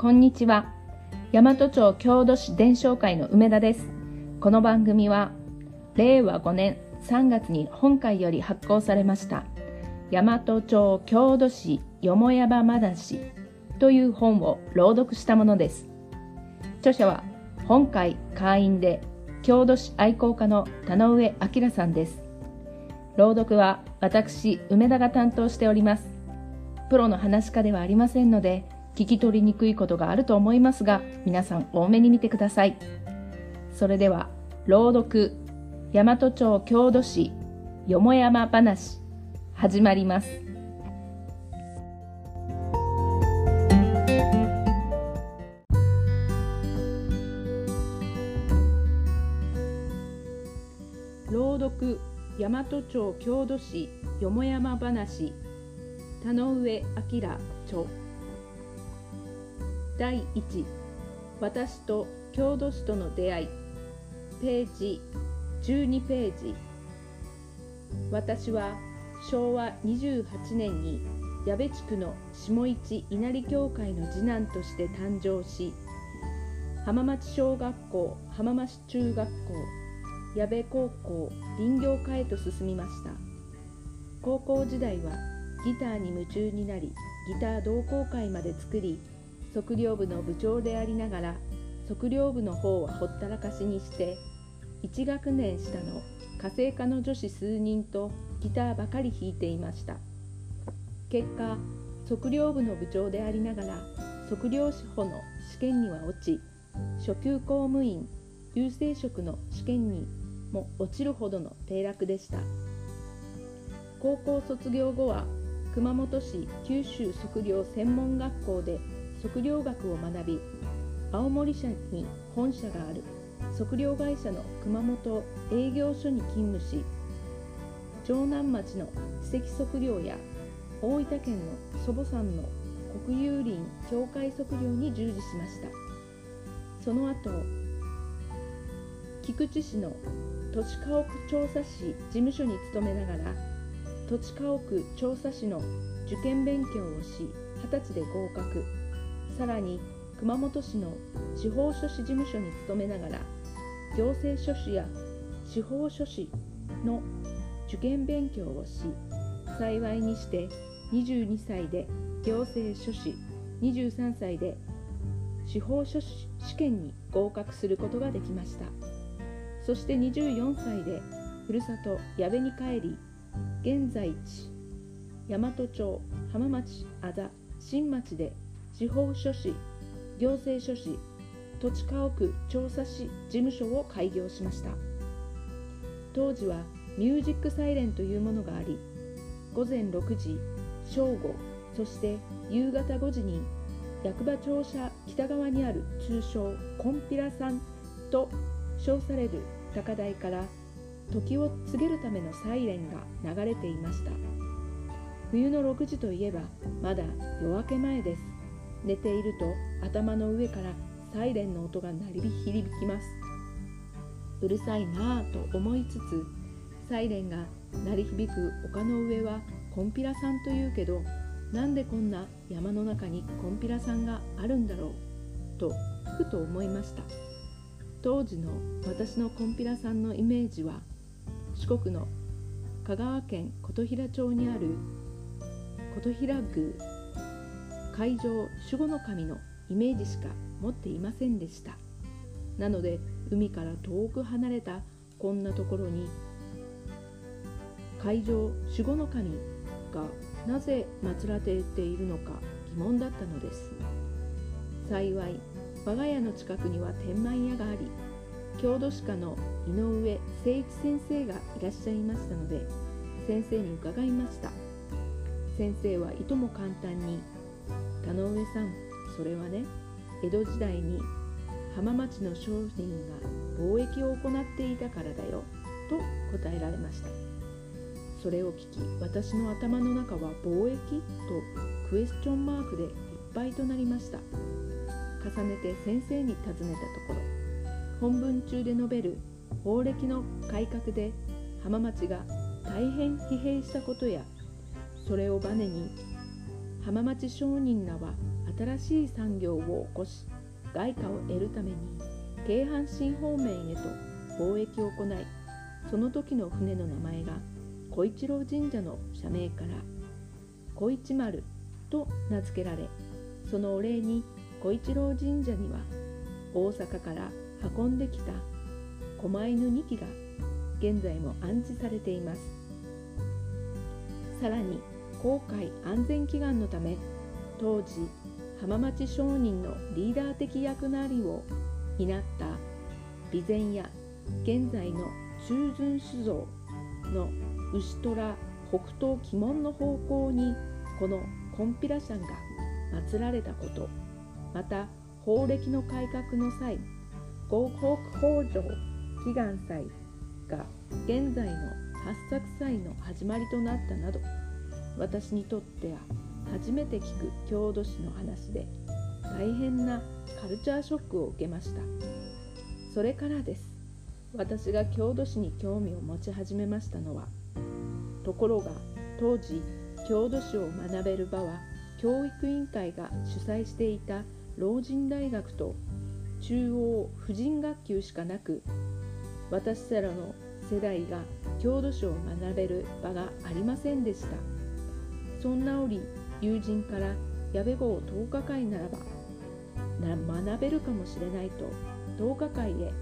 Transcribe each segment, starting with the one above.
こんにちは。大和町郷土市伝承会の梅田です。この番組は令和5年3月に本会より発行されました大和町郷土市よもやばまだしという本を朗読したものです。著者は本会会員で郷土史愛好家の田上明さんです。朗読は私梅田が担当しております。プロの話し家ではありませんので聞き取りにくいことがあると思いますが皆さん多めに見てください。それでは朗読大和町郷土史よもやま話始まります。朗読大和町郷土史よもやま話田上明著第1私と郷土史との出会い。ページ12ページ。私は昭和28年に矢部地区の下市稲荷教会の次男として誕生し浜町小学校浜町中学校矢部高校林業科へと進みました。高校時代はギターに夢中になりギター同好会まで作り測量部の部長でありながら測量部の方はほったらかしにして1学年下の家政科の女子数人とギターばかり弾いていました。結果測量部の部長でありながら測量士補の試験には落ち初級公務員郵政職の試験にも落ちるほどの低落でした。高校卒業後は熊本市九州測量専門学校で測量学を学び青森市に本社がある。測量会社の熊本営業所に勤務し城南町の史跡測量や大分県の祖母山の国有林境界測量に従事しました。その後菊池市の土地家屋調査士事務所に勤めながら土地家屋調査士の受験勉強をし20歳で合格。さらに熊本市の司法書士事務所に勤めながら行政書士や司法書士の受験勉強をし幸いにして22歳で行政書士23歳で司法書士試験に合格することができました。そして24歳でふるさと矢部に帰り現在地大和町浜町あざ新町で司法書士行政書士土地家屋調査士事務所を開業しました。当時はミュージックサイレンというものがあり午前6時正午そして夕方5時に役場庁舎北側にある通称コンピラさんと称される高台から時を告げるためのサイレンが流れていました。冬の6時といえばまだ夜明け前です。寝ていると頭の上からサイレンの音が鳴り響きます。うるさいなぁと思いつつサイレンが鳴り響く丘の上はコンピラさんというけどなんでこんな山の中にコンピラさんがあるんだろうとふと思いました。当時の私のコンピラさんのイメージは四国の香川県琴平町にある琴平宮海上守護の神のイメージしか持っていませんでした。なので海から遠く離れたこんなところに海上守護の神がなぜ祀られているのか疑問だったのです。幸い我が家の近くには天満屋があり郷土史家の井上誠一先生がいらっしゃいましたので先生に伺いました。先生はいとも簡単に「田上さんそれはね江戸時代に浜町の商人が貿易を行っていたからだよ」と答えられました。それを聞き私の頭の中は貿易とクエスチョンマークでいっぱいとなりました。重ねて先生に尋ねたところ本文中で述べる法暦の改革で浜町が大変疲弊したことやそれをバネに浜町商人らは新しい産業を起こし外貨を得るために京阪神方面へと貿易を行いその時の船の名前が小一郎神社の社名から小一丸と名付けられそのお礼に小一郎神社には大阪から運んできた狛犬2匹が現在も安置されています。さらに航海安全祈願のため当時浜町商人のリーダー的役割を担った備前や現在の中尊酒造の牛虎北東鬼門の方向にこのコンピラシャンが祀られたことまた法暦の改革の際合北北条祈願祭が現在の八作祭の始まりとなったなど私にとっては初めて聞く郷土史の話で大変なカルチャーショックを受けました。それからです。私が郷土史に興味を持ち始めましたのはところが当時郷土史を学べる場は教育委員会が主催していた老人大学と中央婦人学級しかなく私らの世代が郷土史を学べる場がありませんでした。そんな折友人から矢部号10日会ならば学べるかもしれないと10日会へ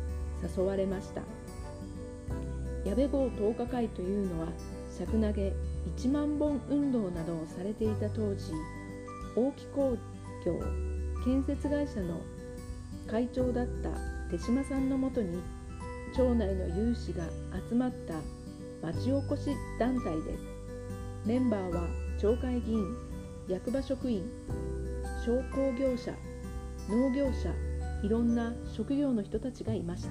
誘われました。矢部号10日会というのは尺投げ1万本運動などをされていた当時大木工業建設会社の会長だった手島さんのもとに町内の有志が集まった町おこし団体です。メンバーは町会議員役場職員商工業者農業者いろんな職業の人たちがいました。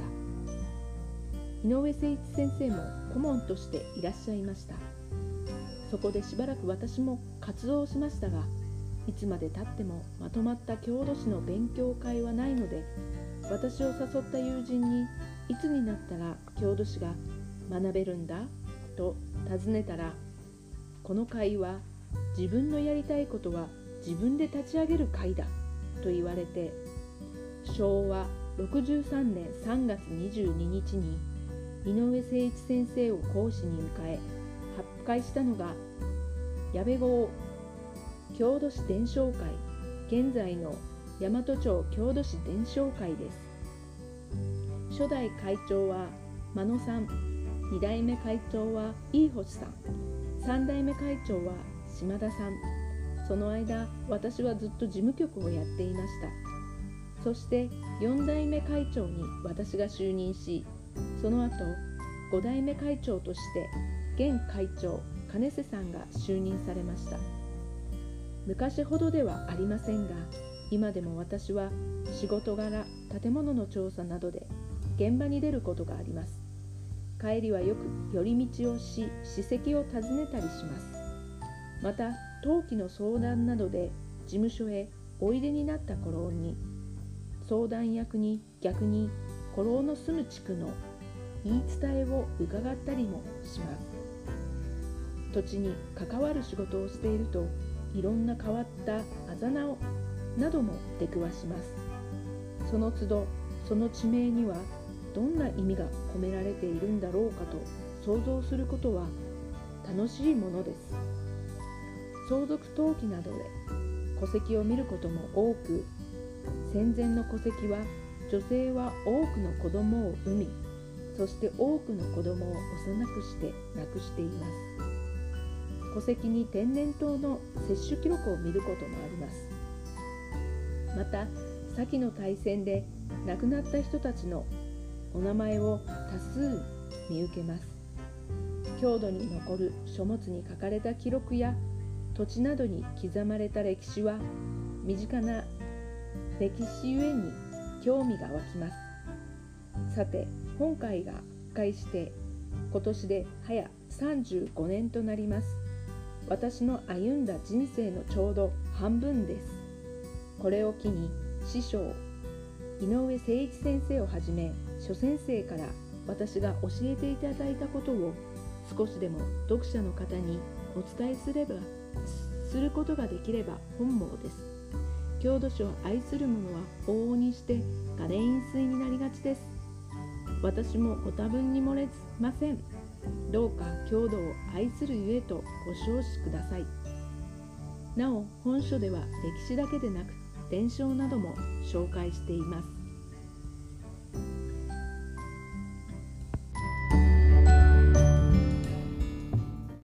井上誠一先生も顧問としていらっしゃいました。そこでしばらく私も活動しましたがいつまでたってもまとまった郷土史の勉強会はないので私を誘った友人にいつになったら郷土史が学べるんだと尋ねたらこの会は自分のやりたいことは自分で立ち上げる会だと言われて昭和63年3月22日に井上誠一先生を講師に迎え発会したのが矢部号郷土史伝承会現在の大和町郷土史伝承会です。初代会長は真野さん2代目会長は飯星さん3代目会長は島田さん。その間私はずっと事務局をやっていました。そして4代目会長に私が就任しその後5代目会長として現会長金瀬さんが就任されました。昔ほどではありませんが今でも私は仕事柄建物の調査などで現場に出ることがあります。帰りはよく寄り道をし史跡を訪ねたりします。また登記の相談などで事務所へおいでになった頃に相談役に逆に古老の住む地区の言い伝えを伺ったりもします。土地に関わる仕事をしているといろんな変わったあざなをなども出くわします。その都度その地名にはどんな意味が込められているんだろうかと想像することは楽しいものです。相続登記などで戸籍を見ることも多く戦前の戸籍は女性は多くの子供を産みそして多くの子供を幼くして亡くしています。戸籍に天然痘の接種記録を見ることもあります。また先の大戦で亡くなった人たちのお名前を多数見受けます。郷土に残る書物に書かれた記録や土地などに刻まれた歴史は身近な歴史ゆえに興味が湧きます。さて今回が復会して今年で早35年となります。私の歩んだ人生のちょうど半分です。これを機に師匠井上誠一先生をはじめ諸先生から私が教えていただいたことを少しでも読者の方にお伝えすればすることができれば本望です。郷土史を愛する者は往々にしてガレイン水になりがちです。私もご多分に漏れません。どうか郷土を愛するゆえとご承知ください。なお本書では歴史だけでなく伝承なども紹介しています。